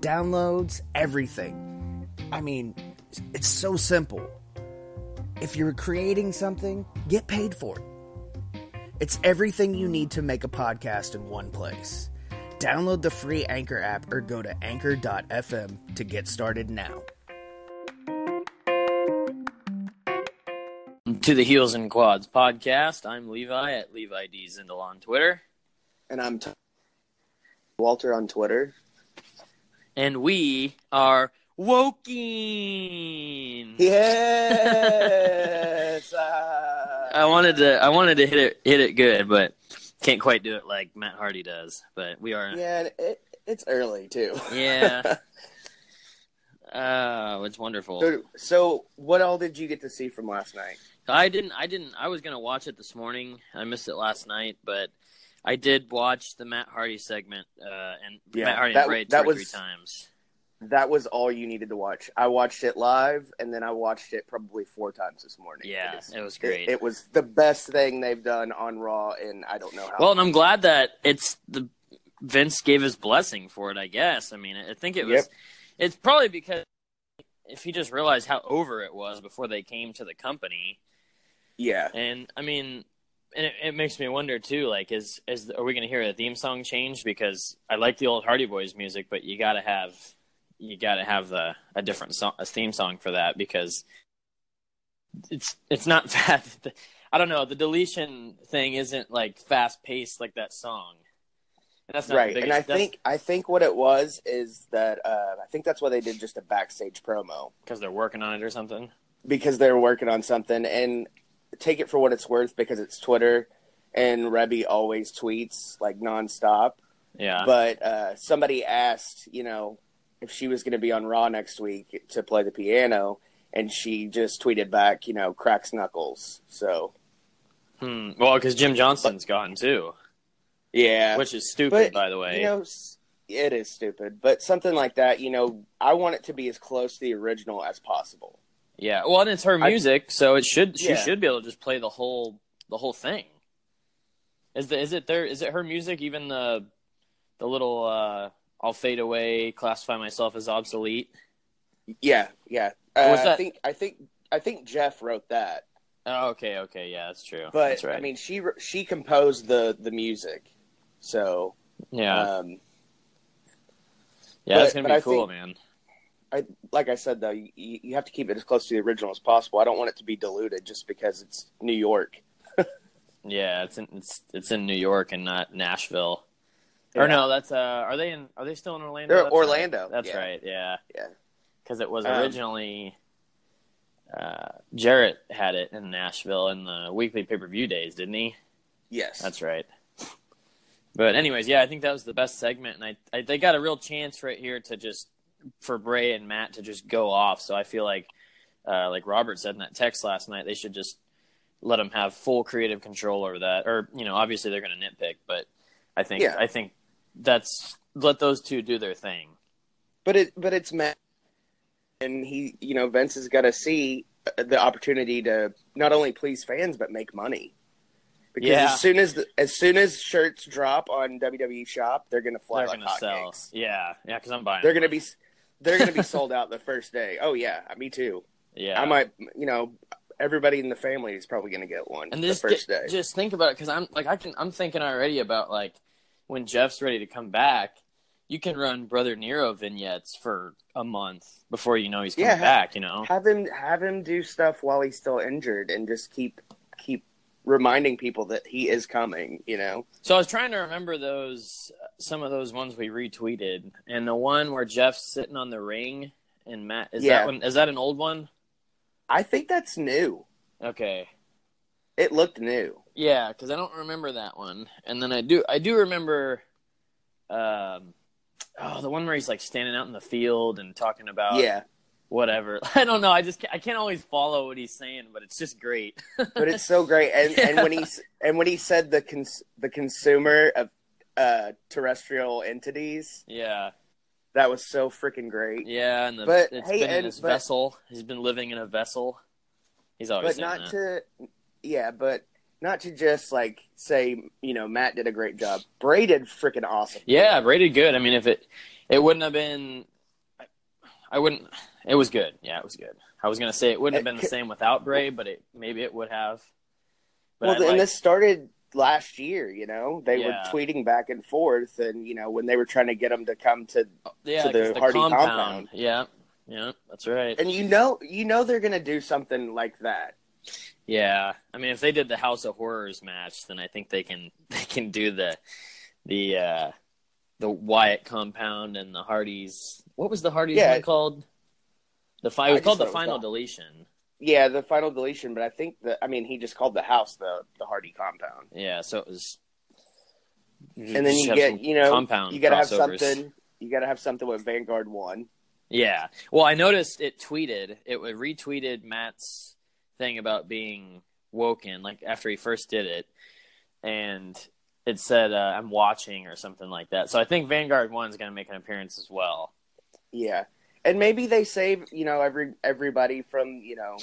downloads, everything. I mean, it's so simple. If you're creating something, get paid for it. It's everything you need to make a podcast in one place. Download the free Anchor app or go to anchor.fm to get started now. To the Heels and Quads podcast. I'm Levi at Levi D Zindel on Twitter. And I'm T- Walter on Twitter. And we are Woken. Yes. I wanted to I wanted to hit it hit it good, but can't quite do it like Matt Hardy does. But we are yeah, it, it's early too. Yeah. Oh, it's wonderful. So, so, what all did you get to see from last night? I didn't. I didn't. I was gonna watch it this morning. I missed it last night, but I did watch the Matt Hardy segment, uh, and Yeah, Matt Hardy that- and that was- three times. That was all you needed to watch. I watched it live, and then I watched it probably four times this morning. Yeah, is- it was great. It, it was the best thing they've done on Raw, and I don't know how. Well, and I'm glad that it's the Vince gave his blessing for it. I guess. I mean, I think it was. Yep. It's probably because if he just realized how over it was before they came to the company, yeah, and I mean, and it, it makes me wonder too. Like, is is are we going to hear a theme song change? Because I like the old Hardy Boys music, but you got to have you got to have the a different song, a theme song for that because it's it's not that. I don't know. The deletion thing isn't like fast paced like that song. And that's not right. The And I think I think what it was is that uh, I think that's why they did just a backstage promo. because they're working on it or something. because they're working on something and take it for what it's worth because it's Twitter and Reby always tweets like nonstop. Yeah. But uh, somebody asked, you know, if she was going to be on Raw next week to play the piano, and she just tweeted back, you know, cracks knuckles. So Hmm. Well, because Jim Johnston's gone too, yeah, which is stupid, But, by the way. you know, it is stupid, but something like that, you know, I want it to be as close to the original as possible. Yeah, well, and it's her I- music, so it should she Yeah. should be able to just play the whole the whole thing. Is the is it there? Is it her music? Even the the little uh, "I'll fade away," classify myself as obsolete. Yeah, yeah. Uh, I think I think I think Jeff wrote that. Oh, okay, okay, yeah, that's true. but that's right. I mean, she she composed the the music, so yeah, um, yeah, but- it's gonna be cool, think- man. I like I said though, you, you have to keep it as close to the original as possible. I don't want it to be diluted just because it's New York. Yeah, it's in it's it's in New York and not Nashville. Yeah. Or no, that's uh, are they in? Are they still in Orlando? They're That's right. Orlando, That's yeah. right. Yeah, Yeah, because it was Um, originally uh, Jarrett had it in Nashville in the weekly pay per view days, didn't he? yes, That's right. But anyways, yeah, I think that was the best segment, and I, I they got a real chance right here to just for Bray and Matt to just go off. So I feel like, uh, like Robert said in that text last night, they should just let them have full creative control over that. Or you know, obviously they're going to nitpick, but I think Yeah. I think that's let those two do their thing. But it but it's Matt, and he you know Vince has got to see the opportunity to not only please fans but make money. Because Yeah. as soon as the, as soon as shirts drop on WWE Shop, they're gonna fly they're like going to sell. hotcakes. Yeah, yeah, because I'm buying. They're gonna be they're gonna be sold out the first day. Oh yeah, uh, me too. Yeah, I might you know everybody in the family is probably gonna get one and the first day. just think about it because I'm like I can I'm thinking already about like when Jeff's ready to come back. You can run Brother Nero vignettes for a month before you know he's coming Yeah, back. You know, have him have him do stuff while he's still injured and just keep keep reminding people that he is coming. You know. So I was trying to remember those some of those ones we retweeted, and the one where Jeff's sitting on the ring and Matt is Yeah. that one? Is that an old one? I think that's new. Okay, It looked new. yeah, because I don't remember that one, and then I do I do remember, um, oh the one where he's like standing out in the field and talking about yeah, whatever. I don't know. I just can't, I can't always follow what he's saying, but it's just great. but it's so great. And and when he's and when he said the cons- the consumer of uh, terrestrial entities, yeah, that was so freaking great. yeah, and the, But, it's hey, been in his but- vessel. He's been living in a vessel. He's always but not that. to yeah, but not to just like say you know Matt did a great job. Bray did freaking awesome. Yeah, rated good. I mean, if it it wouldn't have been, I, I wouldn't. It was good. Yeah, it was good. I was gonna say it wouldn't have been the same without Bray, but it maybe it would have. But well, I and like- this started last year. You know, they Yeah. were tweeting back and forth, and you know when they were trying to get him to come to, yeah, to the the Hardy compound. compound. Yeah, yeah, that's right. and you know you know they're gonna do something like that. Yeah, I mean, if they did the House of Horrors match, then I think they can they can do the the uh the Wyatt compound and the Hardys. What was the Hardys Yeah. one called? The fi- was called the final called- deletion. Yeah, the final deletion, but I think that I mean he just called the house the the Hardy compound. Yeah, so it was. And then you get you know compound you gotta have something you gotta have something with Vanguard one. Yeah. Well, I noticed it tweeted, it retweeted Matt's thing about being woken, like after he first did it, and it said, uh, "I'm watching" or something like that. So I think Vanguard One's going to make an appearance as well. Yeah, and maybe they save you know every everybody from you know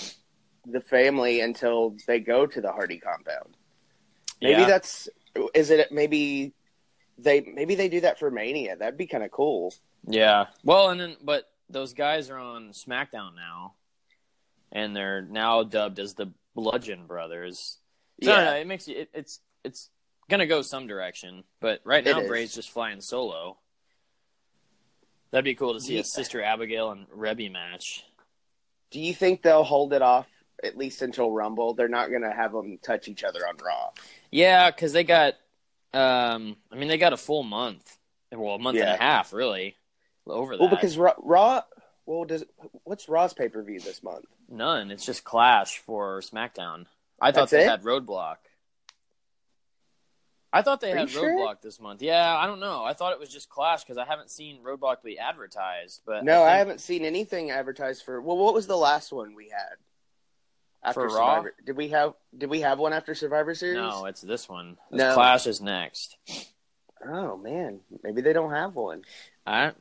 the family until they go to the Hardy compound. Maybe Yeah. that's is it maybe they maybe they do that for Mania. That'd be kind of cool. Yeah. Well, and then but those guys are on SmackDown now, and they're now dubbed as the Bludgeon Brothers. So Yeah. it makes you. It, it's it's gonna go some direction, but right now is. Bray's just flying solo. That'd be cool to see Yeah. a Sister Abigail and Reby match. Do you think they'll hold it off at least until Rumble? They're not going to have them touch each other on Raw. Yeah, because they got. Um, I mean, they got a full month. Well, a month and a half, really. Over that. Well, because Raw, Raw well, does what's Raw's pay per view this month? none. It's just Clash for SmackDown. I thought That's they it? had Roadblock. I thought they Are had you sure? Roadblock this month. Yeah, I don't know. I thought it was just Clash because I haven't seen Roadblock be advertised. But No, I, think- haven't seen anything advertised for. Well, what was the last one we had after For Raw? Survivor? Did we have Did we have one after Survivor Series? No, it's this one. No. Clash is next. Oh man, maybe they don't have one. I,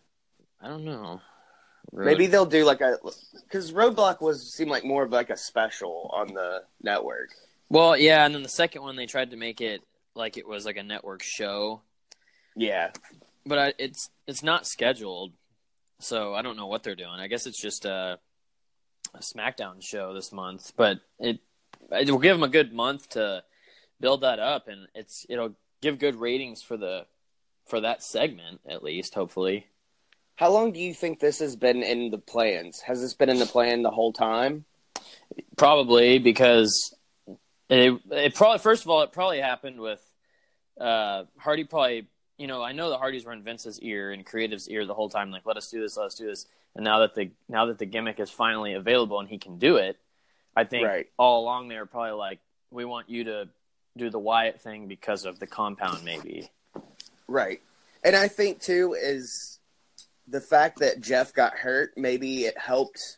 I don't know. Road- Maybe they'll do like a because Roadblock was seemed like more of like a special on the network. Well, yeah, and then the second one they tried to make it like it was like a network show, Yeah, but I, it's it's not scheduled, so I don't know what they're doing. I guess it's just a, a SmackDown show this month, but it it will give them a good month to build that up, and it's it'll give good ratings for the for that segment at least, hopefully. How long do you think this has been in the plans? Has this been in the plan the whole time? Probably because it, it probably first of all it probably happened with uh, Hardy. Probably you know I know the Hardys were in Vince's ear and creative's ear the whole time. Like let us do this, let us do this. And now that the now that the gimmick is finally available and he can do it, I think Right. all along they were probably like we want you to do the Wyatt thing because of the compound maybe. Right. And I think too is the fact that Jeff got hurt. Maybe it helped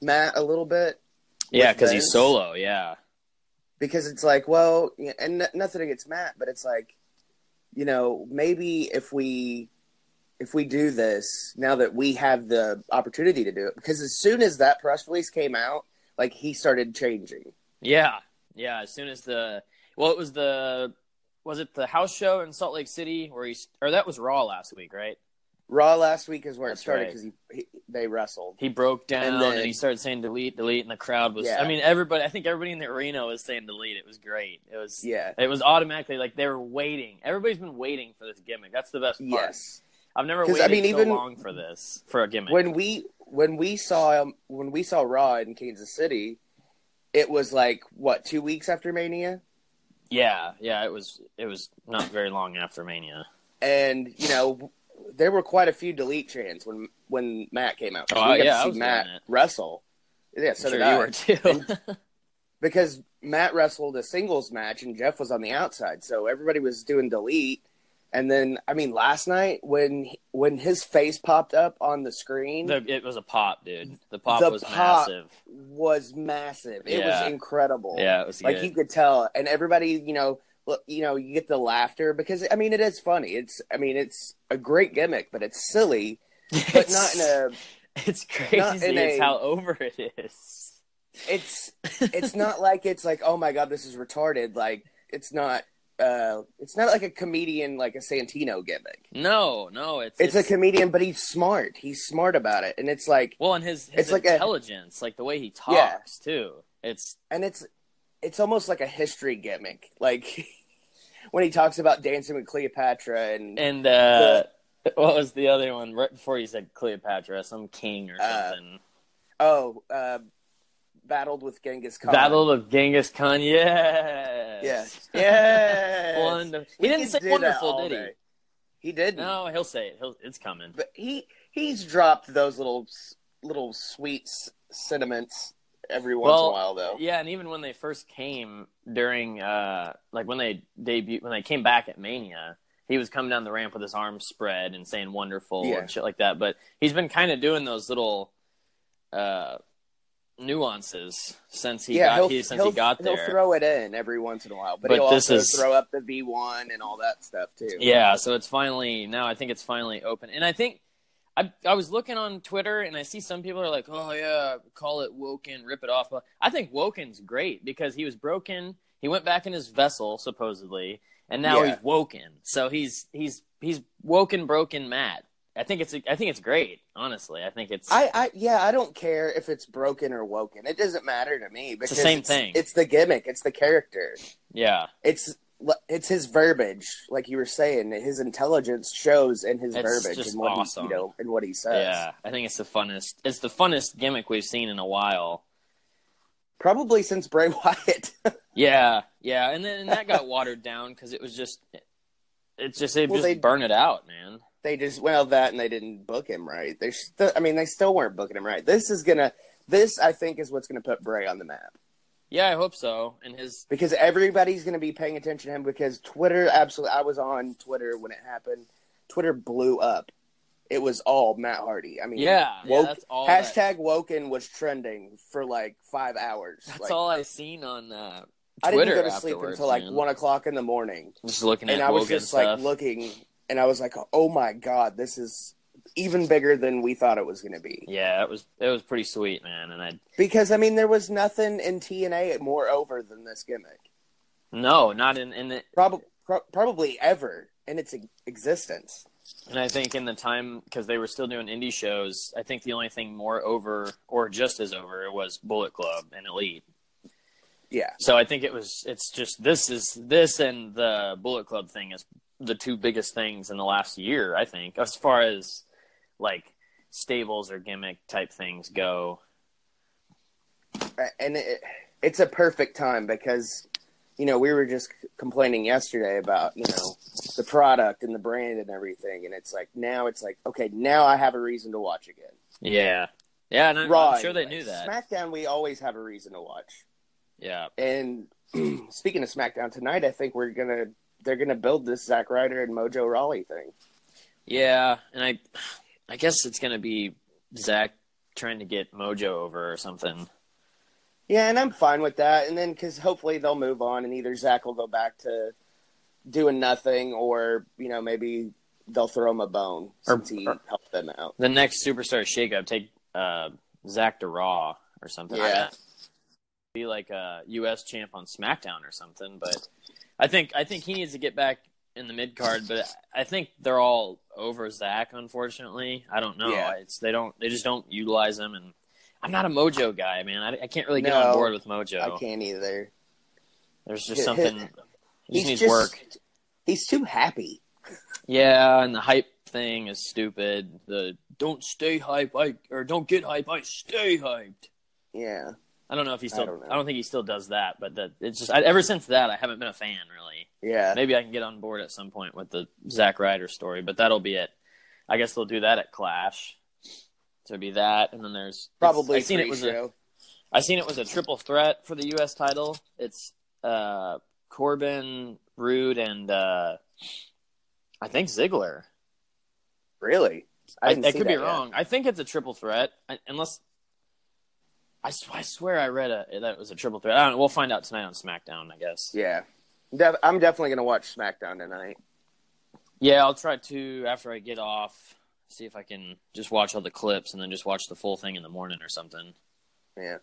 Matt a little bit. Yeah, because he's solo. Yeah, because it's like, well, and nothing against Matt, but it's like, you know, maybe if we if we do this now that we have the opportunity to do it, because as soon as that press release came out, like he started changing. Yeah, yeah. As soon as the well, it was the was it the house show in Salt Lake City where he or that was Raw last week, right? Raw last week is where That's it started right. because he, he they wrestled. He broke down And and, then- he started saying delete, delete, and the crowd was. Yeah. I mean, everybody. I think everybody in the arena was saying delete. It was great. It was. Yeah. It was automatically like they were waiting. Everybody's been waiting for this gimmick. That's the best part. Yes. I've never waited I mean, so even- long for this for a gimmick. When we when we saw him when we saw Raw in Kansas City, it was like what two weeks after Mania, yeah, yeah. It was. It was not very long after Mania. and you know there were quite a few delete chants when when Matt came out. Oh, we got yeah, to I see Matt wrestle. Yeah, so sure did you I. were too. because Matt wrestled a singles match and Jeff was on the outside, so everybody was doing delete. And then, I mean, last night when when his face popped up on the screen The- it was a pop, dude. The pop The was pop- massive. was massive. It Yeah. was incredible. Yeah, it was like good. you could tell, and everybody, you know, you know, you get the laughter because I mean, it is funny. It's, I mean, it's a great gimmick, but it's silly, but not in a. It's crazy. it's a- how over it is. It's, it's not like it's like, oh my god, this is retarded. Like it's not. Uh, it's not like a comedian like a Santino gimmick. No, no, it's It's, a comedian, but he's smart. He's smart about it, and it's like, well, and his his it's like a- intelligence, like the way he talks Yeah. too. It's and it's, it's almost like a history gimmick. Like when he talks about dancing with Cleopatra and and uh, what was the other one right before you said Cleopatra, some king or Uh, something. Oh, uh, battled with Genghis Khan. Battle of Genghis Khan. Yes. Yes. Yes. Wonderful. He didn't say wonderful, did he? day. He didn't. No, he'll say it. He'll, it's coming. But he he's dropped those little little sweet sentiments every once in a while, though. Yeah, and even when they first came during, uh, like when they debut, when they came back at Mania, he was coming down the ramp with his arms spread and saying "wonderful" Yeah. and shit like that. But he's been kind of doing those little uh, nuances since he yeah, got he'll, he, since he'll, he got he'll there. throw it in every once in a while, but, But he'll also is- throw up the V one and all that stuff too. Yeah, so it's finally now. I think it's finally open, and I think I I was looking on Twitter and I see some people are like, "Oh yeah, call it Woken, rip it off." But I think Woken's great because he was broken. He went back in his vessel supposedly, and now Yeah. he's woken. So he's he's he's woken, broken, Matt. I think it's I think it's great. Honestly, I think it's I, I yeah, I don't care if it's broken or woken. It doesn't matter to me because the same thing. It's the gimmick. It's the character. yeah. It's it's his verbiage, like you were saying. His intelligence shows in his It's verbiage just and what awesome. he, you know, and what he says. Yeah, I think it's the funnest. It's the funnest gimmick we've seen in a while. Probably since Bray Wyatt. Yeah, yeah, and then and that got watered down because it was just, it's just they Well, just they- burn it out, man. they just well that and they didn't book him right. They still, I mean, they still weren't booking him right. This is gonna, this I think is what's gonna put Bray on the map Yeah, I hope so. And his, because everybody's gonna be paying attention to him because Twitter absolutely. I was on Twitter when it happened. Twitter blew up. It was all Matt Hardy. I mean, Yeah, yeah, woke, that's all that- Hashtag Woken was trending for like five hours. that's Like, all I've seen on uh, I didn't go to sleep until like man. one o'clock in the morning. Just looking at and I was just stuff. like looking, and I was like, "Oh my god, this is even bigger than we thought it was going to be." Yeah, it was it was pretty sweet, man. And I Because I mean, there was nothing in TNA more over than this gimmick, no, not in in the probably pro- probably ever in its existence. And I think in the time because they were still doing indie shows, I think the only thing more over or just as over was Bullet Club and Elite. Yeah, So I think it was it's just this is this and the Bullet Club thing is the two biggest things in the last year, I think, as far as like stables or gimmick type things go. and it, it's a perfect time because you know we were just complaining yesterday about you know the product and the brand and everything, and it's like now it's like okay, now I have a reason to watch again. Yeah. Yeah, and I'm, Raw, I'm sure they knew that. SmackDown, we always have a reason to watch. Yeah. And speaking of SmackDown tonight, I think we're gonna they're gonna build this Zack Ryder and Mojo Rawley thing. Yeah, and I I guess it's going to be Zack trying to get Mojo over or something. Yeah, and I'm fine with that. And then because hopefully they'll move on, and either Zack will go back to doing nothing, or you know maybe they'll throw him a bone Or- since he or- helped them out. The next superstar shakeup, take uh, Zack to Raw or something. Yeah. Be like a U.S. champ on SmackDown or something. But I think I think he needs to get back in the mid card. But I think they're all over Zack. Unfortunately, I don't know. Yeah. It's they don't they just don't utilize him. And I'm not a Mojo guy, man. I, I can't really get No, on board with Mojo. I can't either. There's just something. He just He's needs just work. he's too happy. Yeah, and the hype thing is stupid. The don't stay hype, I or don't get hype, I stay hyped. Yeah, I don't know if he still. I don't don't, think he still does that, but that it's just I, ever since that I haven't been a fan really. Yeah. Maybe I can get on board at some point with the Zack Ryder story, but that'll be it. I guess they'll do that at Clash. So it'd be that, and then there's Probably I seen it was a. I seen it was a triple threat for the U.S. title. It's uh, Corbin, Roode, and uh, I think Ziggler. really. I, I, I could be yet. wrong. I think it's a triple threat, I- unless I swear I read a, that it was a triple threat. I don't know. We'll find out tonight on SmackDown, I guess. Yeah, Def- I'm definitely gonna watch SmackDown tonight. Yeah, I'll try to after I get off. See if I can just watch all the clips and then just watch the full thing in the morning or something. Yeah.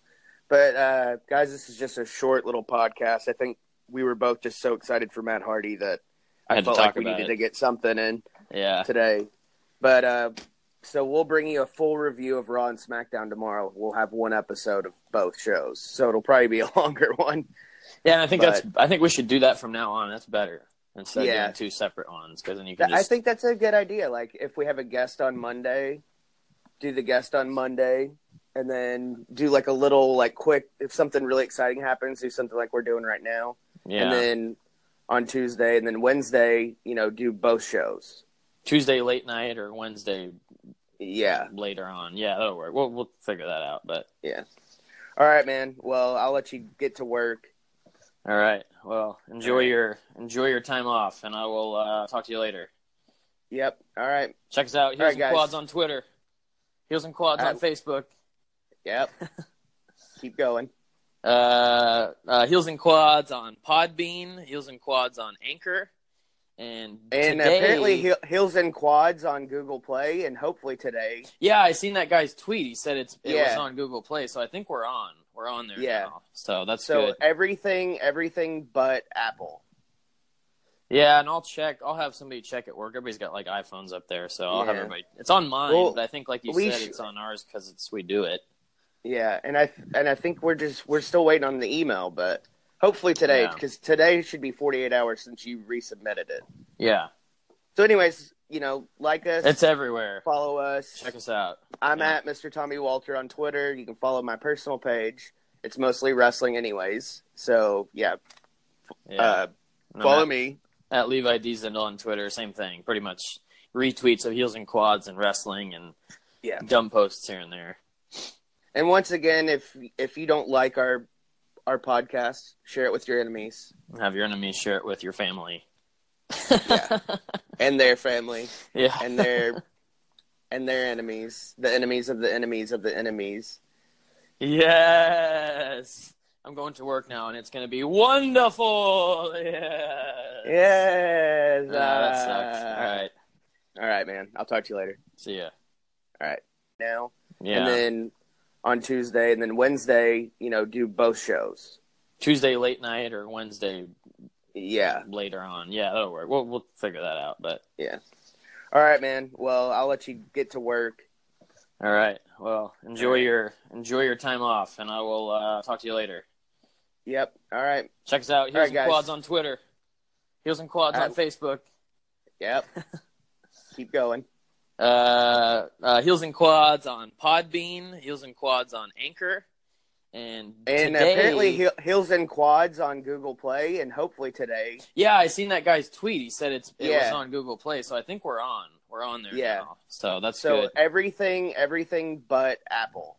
But uh, guys, this is just a short little podcast. I think we were both just so excited for Matt Hardy that I I, felt talk like we needed it. to get something in Yeah, today. But uh, so we'll bring you a full review of Raw and SmackDown tomorrow. We'll have one episode of both shows, so it'll probably be a longer one. Yeah, and I think But- that's. I think we should do that from now on. That's better instead Yeah. of doing two separate ones because then you can Th- I think that's a good idea. Like if we have a guest on Monday, do the guest on Monday, and then do like a little like quick. If something really exciting happens, do something like we're doing right now. yeah, and then on Tuesday, and then Wednesday, you know, do both shows. Tuesday late night or Wednesday Yeah, later on. Yeah, that'll work. We'll we'll figure that out. But yeah. All right, man. Well, I'll let you get to work. All right. Well, enjoy right. your enjoy your time off, and I will uh, talk to you later. Yep. All right. Check us out. Heels right, and guys. Quads on Twitter. Heels and Quads on Uh, Facebook. Yep. Keep going. Uh, uh, Heels and Quads on Podbean. Heels and Quads on Anchor. And And today, apparently, He- Heels and Quads on Google Play, and hopefully today. yeah, I seen that guy's tweet. He said it's it was on Google Play, so I think we're on. We're on there Yeah. now. So that's So good. everything, everything but Apple. Yeah, and I'll check. I'll have somebody check at work. Everybody's got like iPhones up there, so I'll have everybody. It's on mine, Well, but I think like you said, should- it's on ours because it's we do it. Yeah, and I and I think we're just we're still waiting on the email, but hopefully today Yeah. because today should be 48 hours since you resubmitted it. Yeah, So, anyways, you know, like us, it's everywhere. follow us. Check us out. I'm Yeah. at Mr. Tommy Walter on Twitter. You can follow my personal page. It's mostly wrestling, anyways. So yeah, Yeah, uh, follow at, me. at Levi Diesel on Twitter. Same thing, pretty much retweets of heels and quads and wrestling and Yeah. dumb posts here and there. And once again, if if you don't like our our podcast, share it with your enemies Have your enemies share it with your family. Yeah. and their family yeah, and their and their enemies, the enemies of the enemies of the enemies. yes. I'm going to work now, and it's going to be wonderful. Yeah. Yes. Ah, that sucks. uh, All right. All right, man. I'll talk to you later. See ya. All right. Now. Yeah. And then on Tuesday and then Wednesday, you know, do both shows. Tuesday late night or Wednesday Yeah. later on. Yeah, that'll work. We'll we'll figure that out. But Yeah. All right, man. Well, I'll let you get to work. all right. Well, enjoy right. your enjoy your time off, and I will uh, talk to you later. Yep. All right. Check us out. Heels right, and guys. Quads on Twitter. Heels and Quads Uh, on Facebook. Yep. Keep going. Uh, uh, Heels and Quads on Podbean. Heels and Quads on Anchor. And And today, apparently, Heels and Quads on Google Play, and hopefully today. yeah, I seen that guy's tweet. He said it's it was on Google Play, so I think we're on. We're on there Yeah. now. So that's So good. everything, everything but Apple.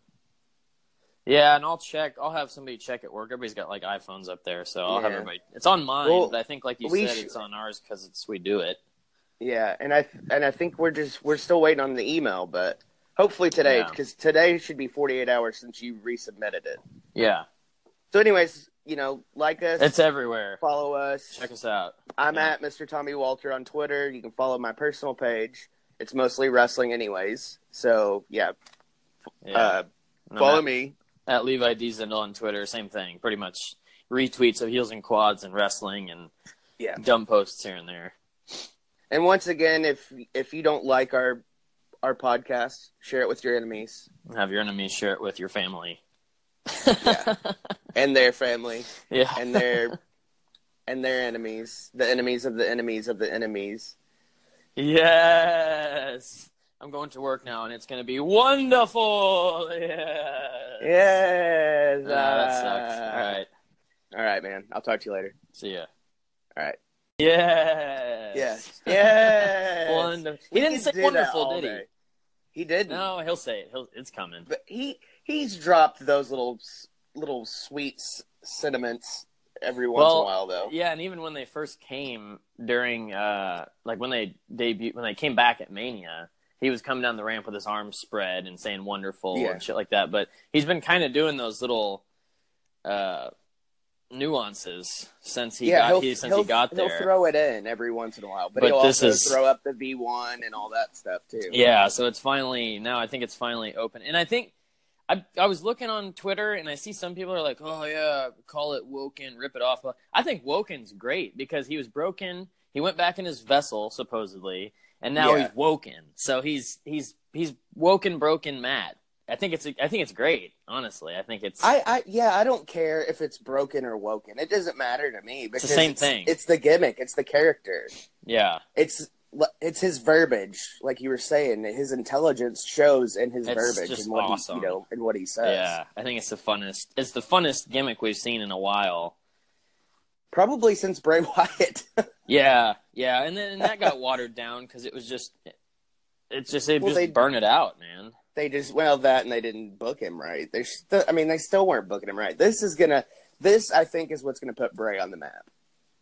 Yeah, and I'll check. I'll have somebody check at work. Everybody's got like iPhones up there, so I'll have everybody. It's on mine, Well, but I think, like you said, it's on ours because it's we do it. Yeah, and I and I think we're just we're still waiting on the email, but hopefully today Yeah. because today should be 48 hours since you resubmitted it. Yeah. So, anyways, you know, like us, It's everywhere. follow us. Check us out. I'm Yeah. at Mr. Tommy Walter on Twitter. You can follow my personal page. It's mostly wrestling, anyways. So, yeah, Yeah. uh, follow at, me. at Levi Diesel on Twitter. Same thing. Pretty much retweets of heels and quads and wrestling and Yeah. dumb posts here and there. And once again, if if you don't like our our podcast, share it with your enemies Have your enemies share it with your family. Yeah. and their family yeah. and their and their enemies, the enemies of the enemies of the enemies. Yes. I'm going to work now and it's going to be wonderful. Yes. Yes. Ah, that sucks. uh, All right. All right, man. I'll talk to you later. See ya. All right. Yes. Yes. Yes. Wonderful. We He didn't say that wonderful, did day. He did. he? No, he'll say it. He'll, it's coming. But he he's dropped those little little sweet sentiments every once in a while, though. Yeah, and even when they first came during, uh, like when they debut, when they came back at Mania, he was coming down the ramp with his arms spread and saying "wonderful" Yeah. and shit like that. But he's been kind of doing those little uh, nuances since he yeah, got he, since he got he'll throw it in every once in a while, but, But he'll this also is- throw up the V one and all that stuff too. Yeah, so it's finally now. I think it's finally open, and I think I I was looking on Twitter, and I see some people are like, "Oh yeah, call it Woken, rip it off." But I think Woken's great because he was broken. He went back in his vessel supposedly, and now Yeah. he's woken. So he's he's he's woken, broken, Matt. I think it's I think it's great. Honestly, I think it's I, I yeah, I don't care if it's broken or woken. It doesn't matter to me because the same thing. It's the gimmick. It's the character. yeah. It's it's his verbiage, like you were saying. His intelligence shows in his It's verbiage and what awesome. he, you know, and what he says. Yeah, I think it's the funnest. It's the funnest gimmick we've seen in a while. Probably since Bray Wyatt. Yeah, yeah, and then and that got watered down because it was just, it's just they Well, just they- burn it out, man. They just well that and they didn't book him right. They still, I mean, they still weren't booking him right. This is gonna, this I think is what's gonna put Bray on the map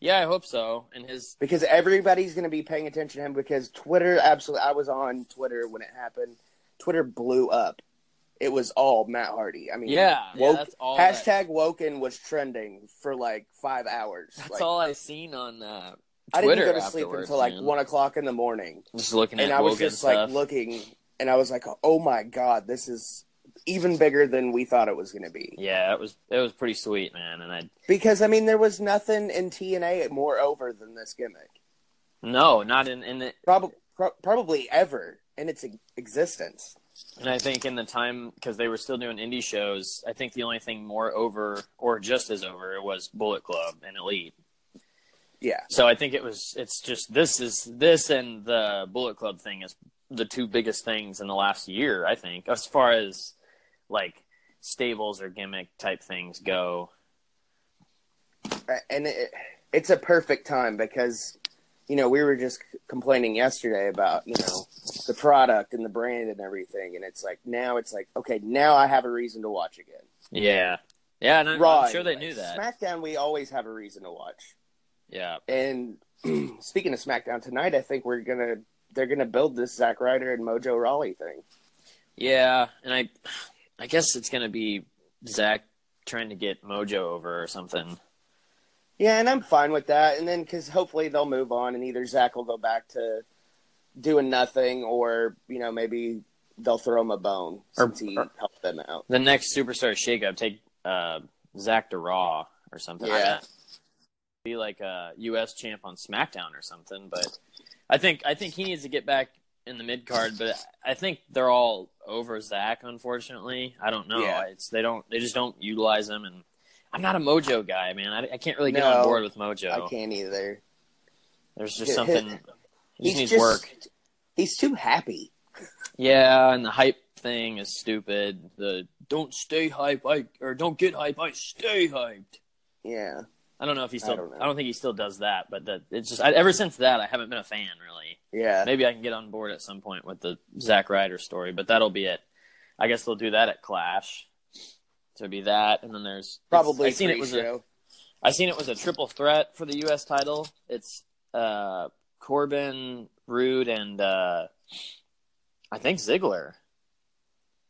Yeah, I hope so. And his, because everybody's gonna be paying attention to him because Twitter absolutely. I was on Twitter when it happened. Twitter blew up. It was all Matt Hardy. I mean, yeah, yeah, woke, that's all. that- hashtag Woken was trending for like five hours. that's Like, all I seen on uh, I didn't go to sleep until like man. one o'clock in the morning, Just looking and at I was just stuff. like looking, and I was like, "Oh my god, this is even bigger than we thought it was going to be." yeah, it was it was pretty sweet, man. And I Because I mean, there was nothing in TNA more over than this gimmick, no, not in in the, probably pro- probably ever in its existence. and I think in the time because they were still doing indie shows, I think the only thing more over or just as over was Bullet Club and Elite. Yeah, So I think it was. It's just this is this and the Bullet Club thing is the two biggest things in the last year. I think as far as like stables or gimmick type things go. and it, it's a perfect time because you know we were just complaining yesterday about you know the product and the brand and everything, and it's like now it's like okay, now I have a reason to watch again. Yeah, yeah, and I'm, Raw, I'm sure they knew that. SmackDown, we always have a reason to watch. Yeah, And speaking of SmackDown tonight, I think we're gonna they're gonna build this Zack Ryder and Mojo Rawley thing. yeah, and I, I guess it's gonna be Zack trying to get Mojo over or something. Yeah, and I'm fine with that. And then because hopefully they'll move on, and either Zack will go back to doing nothing, or you know maybe they'll throw him a bone Or- since he or- helped them out. The next superstar shakeup, take uh, Zack to Raw or something. Yeah. be like a U.S. champ on SmackDown or something. But I think I think he needs to get back in the mid card. But I think they're all over Zack. Unfortunately, I don't know. Yeah. It's they don't they just don't utilize him. And I'm not a Mojo guy, man. I, I can't really get No, on board with Mojo. I can't either. There's just something. He just needs just work. he's too happy. Yeah, and the hype thing is stupid. The don't stay hype, I or don't get hype, I stay hyped. Yeah, I don't know if he still. I don't don't, think he still does that, but that it's just I, ever since that I haven't been a fan really. yeah. Maybe I can get on board at some point with the Zack Ryder story, but that'll be it. I guess they'll do that at Clash. So it'd be that, and then there's Probably I seen it was a show. I seen it was a triple threat for the U.S. title. It's uh, Corbin, Roode, and uh, I think Ziggler.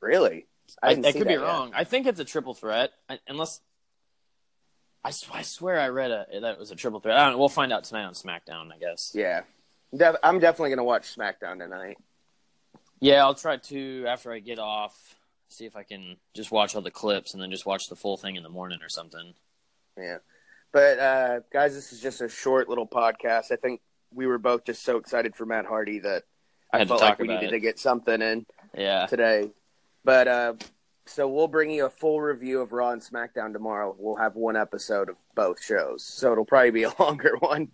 really. I, didn't I could be yet. wrong. I think it's a triple threat, I, unless I, sw- I swear I read a that was a triple threat. I don't know. We'll find out tonight on SmackDown, I guess. Yeah, Def- I'm definitely gonna watch SmackDown tonight. Yeah, I'll try to after I get off. See if I can just watch all the clips and then just watch the full thing in the morning or something. Yeah, but uh, guys, this is just a short little podcast. I think we were both just so excited for Matt Hardy that I, to felt like we needed it. to get something in Yeah. today. But uh, so we'll bring you a full review of Raw and SmackDown tomorrow. We'll have one episode of both shows, so it'll probably be a longer one.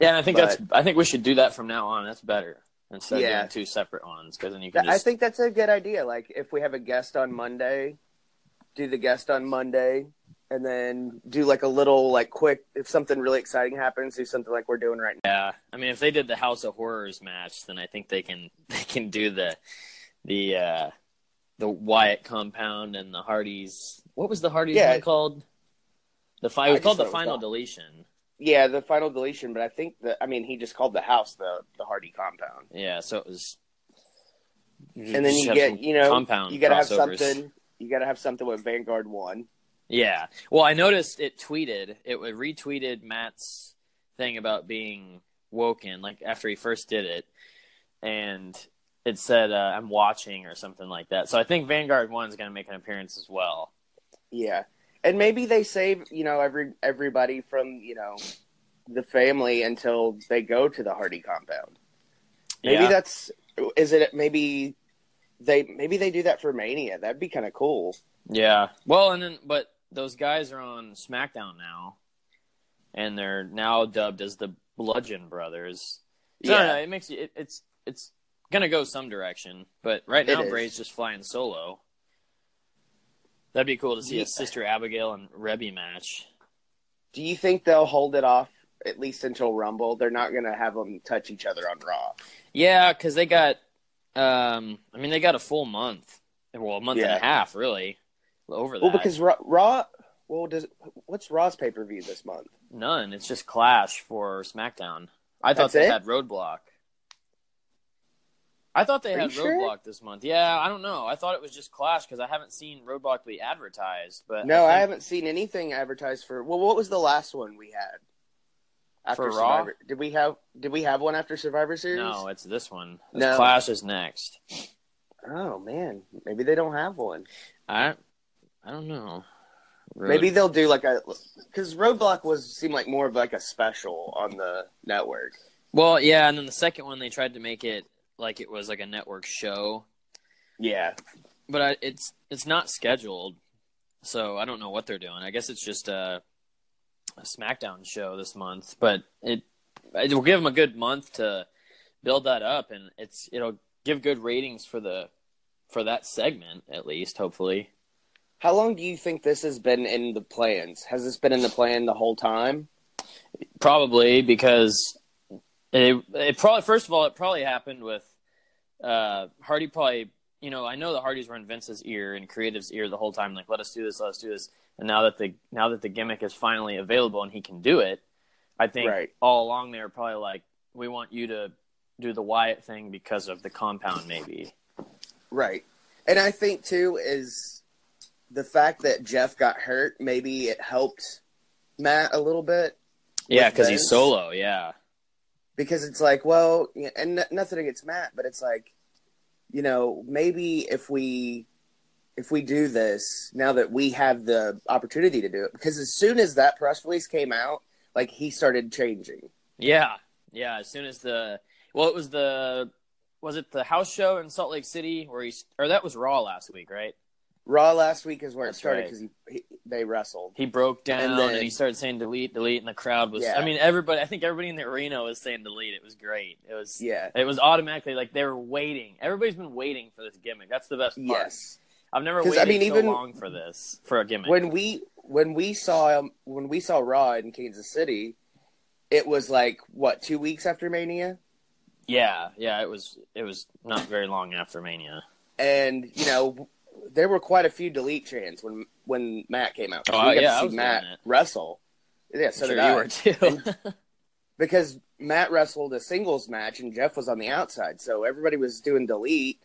Yeah, and I think But- that's I think we should do that from now on. That's better instead Yeah. of doing two separate ones because then you can I just think that's a good idea. Like if we have a guest on Monday, do the guest on Monday, and then do like a little like quick. If something really exciting happens, do something like we're doing right now. yeah. I mean, if they did the House of Horrors match, then I think they can they can do the the uh the Wyatt compound and the Hardys. What was the Hardys Yeah. one called? The fi- it was called the final deletion. Yeah, the final deletion, but I think that I mean he just called the house the the Hardy compound, Yeah, so it was. and then you get you know compound you got to have something. You got to have something with Vanguard One. Yeah. Well, I noticed it tweeted, it retweeted Matt's thing about being woken, like after he first did it, and it said, uh, "I'm watching" or something like that. So I think Vanguard One is going to make an appearance as well. Yeah, and maybe they save you know every everybody from you know the family until they go to the Hardy compound. Maybe Yeah. that's is it. Maybe they maybe they do that for Mania. That'd be kind of cool. Yeah. Well, and then but those guys are on SmackDown now, and they're now dubbed as the Bludgeon Brothers. So, I don't Yeah. it makes you. It, it's it's gonna go some direction, but right now. Bray's just flying solo. That'd be cool to see Yeah. a Sister Abigail and Reby match. Do you think they'll hold it off at least until Rumble? They're not going to have them touch each other on Raw. Yeah, because they got. Um, I mean, they got a full month. Well, a month and a half, really. Over that. Well, because Raw, Raw well, does what's Raw's pay per view this month? none. It's just Clash for SmackDown. I thought That's they it? had Roadblock. I thought they Are had you sure? Roadblock this month. Yeah, I don't know. I thought it was just Clash because I haven't seen Roadblock be advertised. But No, I, think- haven't seen anything advertised for. Well, what was the last one we had after For Raw? Survivor? Did we have Did we have one after Survivor Series? No, it's this one. No. Clash is next. Oh man, maybe they don't have one. I, I don't know. Road- Maybe they'll do like a because Roadblock was seemed like more of like a special on the network. Well, yeah, and then the second one they tried to make it like it was like a network show, Yeah, but I, it's it's not scheduled, so I don't know what they're doing. I guess it's just a, a SmackDown show this month, but it it will give them a good month to build that up, and it's it'll give good ratings for the for that segment at least, hopefully. How long do you think this has been in the plans? Has this been in the plan the whole time? Probably because it, it probably first of all it probably happened with uh, Hardy. Probably you know I know the Hardys were in Vince's ear and creative's ear the whole time. Like let us do this, let us do this. And now that the now that the gimmick is finally available and he can do it, I think Right. all along they were probably like we want you to do the Wyatt thing because of the compound maybe. Right. And I think too is the fact that Jeff got hurt. Maybe it helped Matt a little bit Yeah, because he's solo. Yeah, because it's like, well, and nothing against Matt, but it's like, you know, maybe if we if we do this now that we have the opportunity to do it, because as soon as that press release came out, like he started changing. Yeah, yeah. As soon as the well, it was the was it the house show in Salt Lake City where he or that was Raw last week, right? Raw last week is where That's it started right. because he, he they wrestled. He broke down And and, then- he started saying delete, delete, and the crowd was. Yeah. I mean, everybody. I think everybody in the arena was saying delete. It was great. It was. Yeah. It was automatically like they were waiting. Everybody's been waiting for this gimmick. That's the best part. Yes. I've never waited I mean, so even- long for this for a gimmick. when we when we saw um, when we saw Raw in Kansas City, it was like what two weeks after Mania, yeah, yeah. It was. It was not very long after Mania. and you know there were quite a few delete chants when when Matt came out. Oh, we got yeah, to see Matt wrestle. Yeah, so I'm did sure you I. were too. because Matt wrestled a singles match and Jeff was on the outside, so everybody was doing delete.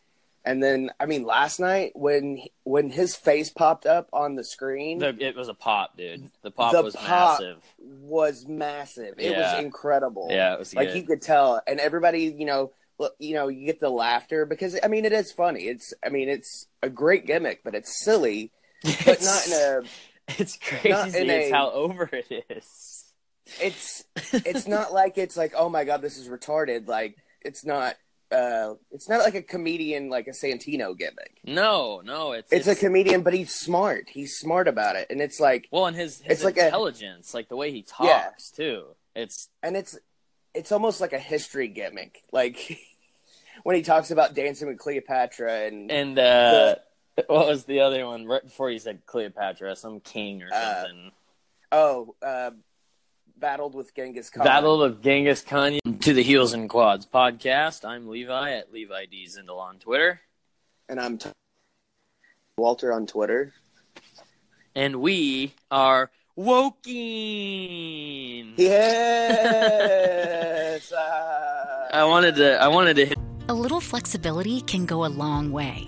And then, I mean, last night when when his face popped up on the screen, The, it was a pop, dude. The pop The was pop- massive. was massive. It Yeah. was incredible. Yeah, it was like good. you could tell, and everybody, you know, you know, you get the laughter because I mean, it is funny. It's, I mean, it's a great gimmick, but it's silly, but not in a. It's crazy. it's a- how over it is. It's it's not like it's like oh my god this is retarded. Like it's not. Uh, it's not like a comedian like a Santino gimmick. No, no, it's It's, a comedian, but he's smart. He's smart about it, and it's like, well, and his his it's like a- intelligence, like the way he talks Yeah. too. It's and it's it's almost like a history gimmick. Like when he talks about dancing with Cleopatra and and uh, what was the other one right before you said Cleopatra? Some king or Uh, something. oh, uh, battled with Genghis Khan. Battle of Genghis Khan to the Heels and Quads podcast. I'm Levi at Levi D Zindel on Twitter, and I'm t- Walter on Twitter. and we are Woken. Yes. I wanted to. I wanted to hit. A little flexibility can go a long way.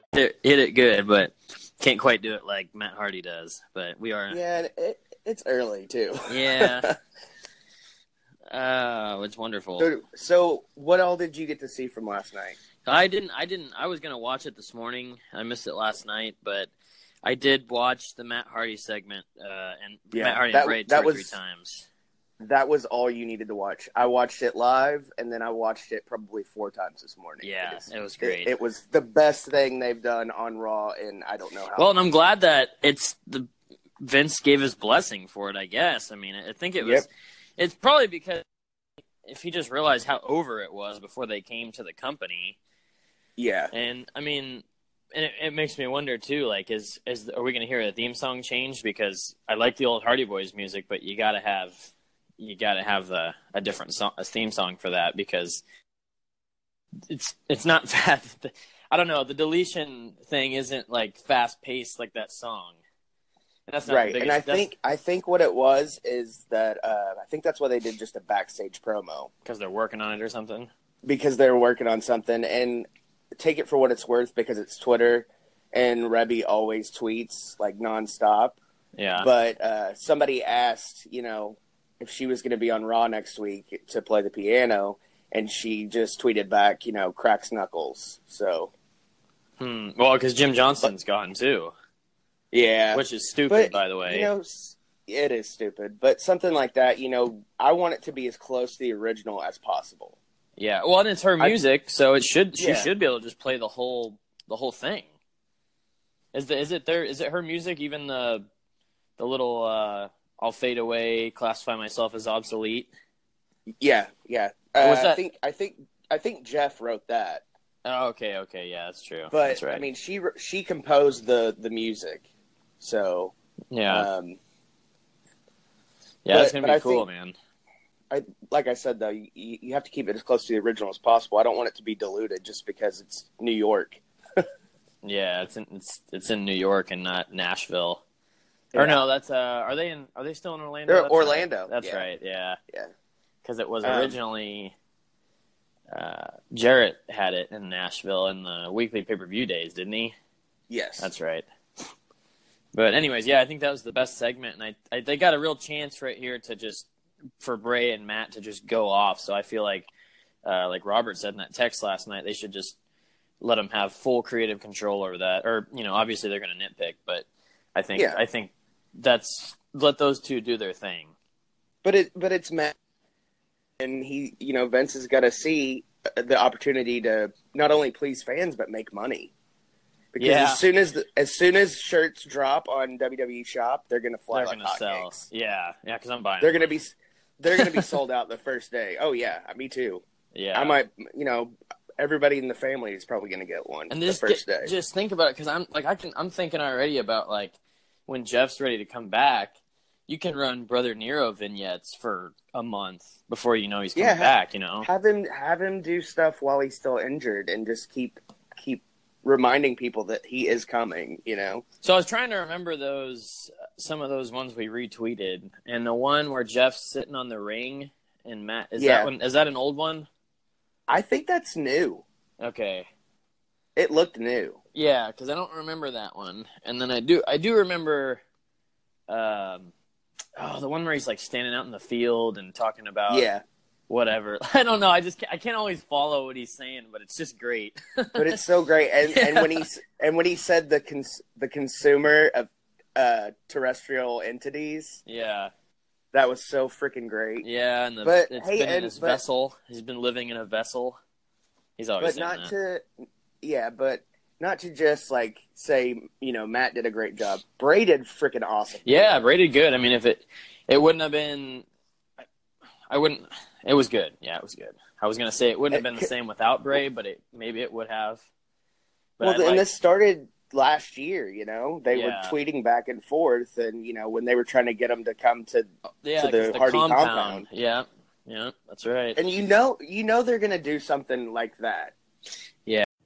Hit, it good, but can't quite do it like Matt Hardy does. But we are. yeah, it, it's early too. Yeah. Oh, it's wonderful. So, so, what all did you get to see from last night? I didn't. I didn't. I was gonna watch it this morning. I missed it last night, but I did watch the Matt Hardy segment, uh, and Yeah, Matt Hardy that- and two that or three times. That was all you needed to watch. I watched it live, and then I watched it probably four times this morning. Yeah, is- it was great. It, it was the best thing they've done on Raw, and I don't know how. Well, and I'm glad that it's the Vince gave his blessing for it. I guess. I mean, I think it was. Yep. It's probably because if he just realized how over it was before they came to the company, yeah, and I mean, and it, it makes me wonder too. Like, is is are we going to hear a theme song change? Because I like the old Hardy Boys music, but you got to have you got to have the a different song, a theme song for that because it's it's not fast. I don't know. The deletion thing isn't like fast paced like that song. And that's not right. The And I biggest, think I think what it was is that uh, I think that's why they did just a backstage promo because they're working on it or something. because they're working on something. And take it for what it's worth because it's Twitter, and Reby always tweets like nonstop. Yeah. But uh, somebody asked, you know, if she was going to be on Raw next week to play the piano, and she just tweeted back, you know, cracks knuckles. So hmm. Well, because Jim Johnston's gone too, yeah, which is stupid, But, by the way. You know, it is stupid, but something like that, you know, I want it to be as close to the original as possible. Yeah, well, and it's her I- music, so it should she Yeah. should be able to just play the whole the whole thing. Is the is it there? Is it her music? Even the the little uh, "I'll fade away," classify myself as obsolete. Yeah, yeah. Uh, I think I think I think Jeff wrote that, Oh, okay, okay, yeah, that's true. but that's right. I mean, she she composed the the music, so yeah, um, yeah, that's but- gonna be cool, think- man. I like I said though, you, you have to keep it as close to the original as possible. I don't want it to be diluted just because it's New York. Yeah, it's in it's it's in New York and not Nashville. Or no, that's uh, are they in? Are they still in Orlando? They're That's right. Orlando, That's yeah. right. Yeah, Yeah. because it was Um, originally uh, Jarrett had it in Nashville in the weekly pay per view days, didn't he? Yes, That's right. But anyways, yeah, I think that was the best segment, and I, I they got a real chance right here to just for Bray and Matt to just go off. So I feel like, uh, like Robert said in that text last night, they should just let them have full creative control over that. Or you know, obviously they're going to nitpick, but I think Yeah. I think that's let those two do their thing. But it but it's Matt, and he you know Vince has got to see uh, the opportunity to not only please fans but make money. Because Yeah. as soon as the, as soon as shirts drop on WWE Shop, they're gonna fly they're like to sell. Yeah, yeah, because I'm buying. They're them. gonna be they're gonna be sold out the first day. Oh yeah, uh, me too. Yeah, I might you know everybody in the family is probably gonna get one and the just first get- day. just think about it because I'm like I can I'm thinking already about like when Jeff's ready to come back. You can run Brother Nero vignettes for a month before you know he's coming Yeah. back. You know, have him have him do stuff while he's still injured and just keep keep reminding people that he is coming you know So I was trying to remember those some of those ones we retweeted, and the one where Jeff's sitting on the ring and Matt is Yeah. that one is that an old one? i think that's new Okay, it looked new yeah, because I don't remember that one, and then I do I do remember, um, oh the one where he's like standing out in the field and talking about yeah whatever. I don't know. I just can't, I can't always follow what he's saying, but it's just great. but it's so great and and when he's and when he said the cons- the consumer of uh terrestrial entities yeah, that was so freaking great yeah, and the, But, it's hey, been in and- his but- vessel. He's been living in a vessel. He's always but not that. to yeah but not to just like say you know matt did a great job bray did freaking awesome Yeah, rated good. I mean, if it it wouldn't have been, I, I wouldn't. It was good. Yeah, it was good. I was gonna say it wouldn't have been the same without Bray, but it maybe it would have. But well I and like- this started last year you know they Yeah. were tweeting back and forth and you know when they were trying to get him to come to yeah, to the the Hardy compound. compound. Yeah, yeah, that's right. and you know you know they're gonna do something like that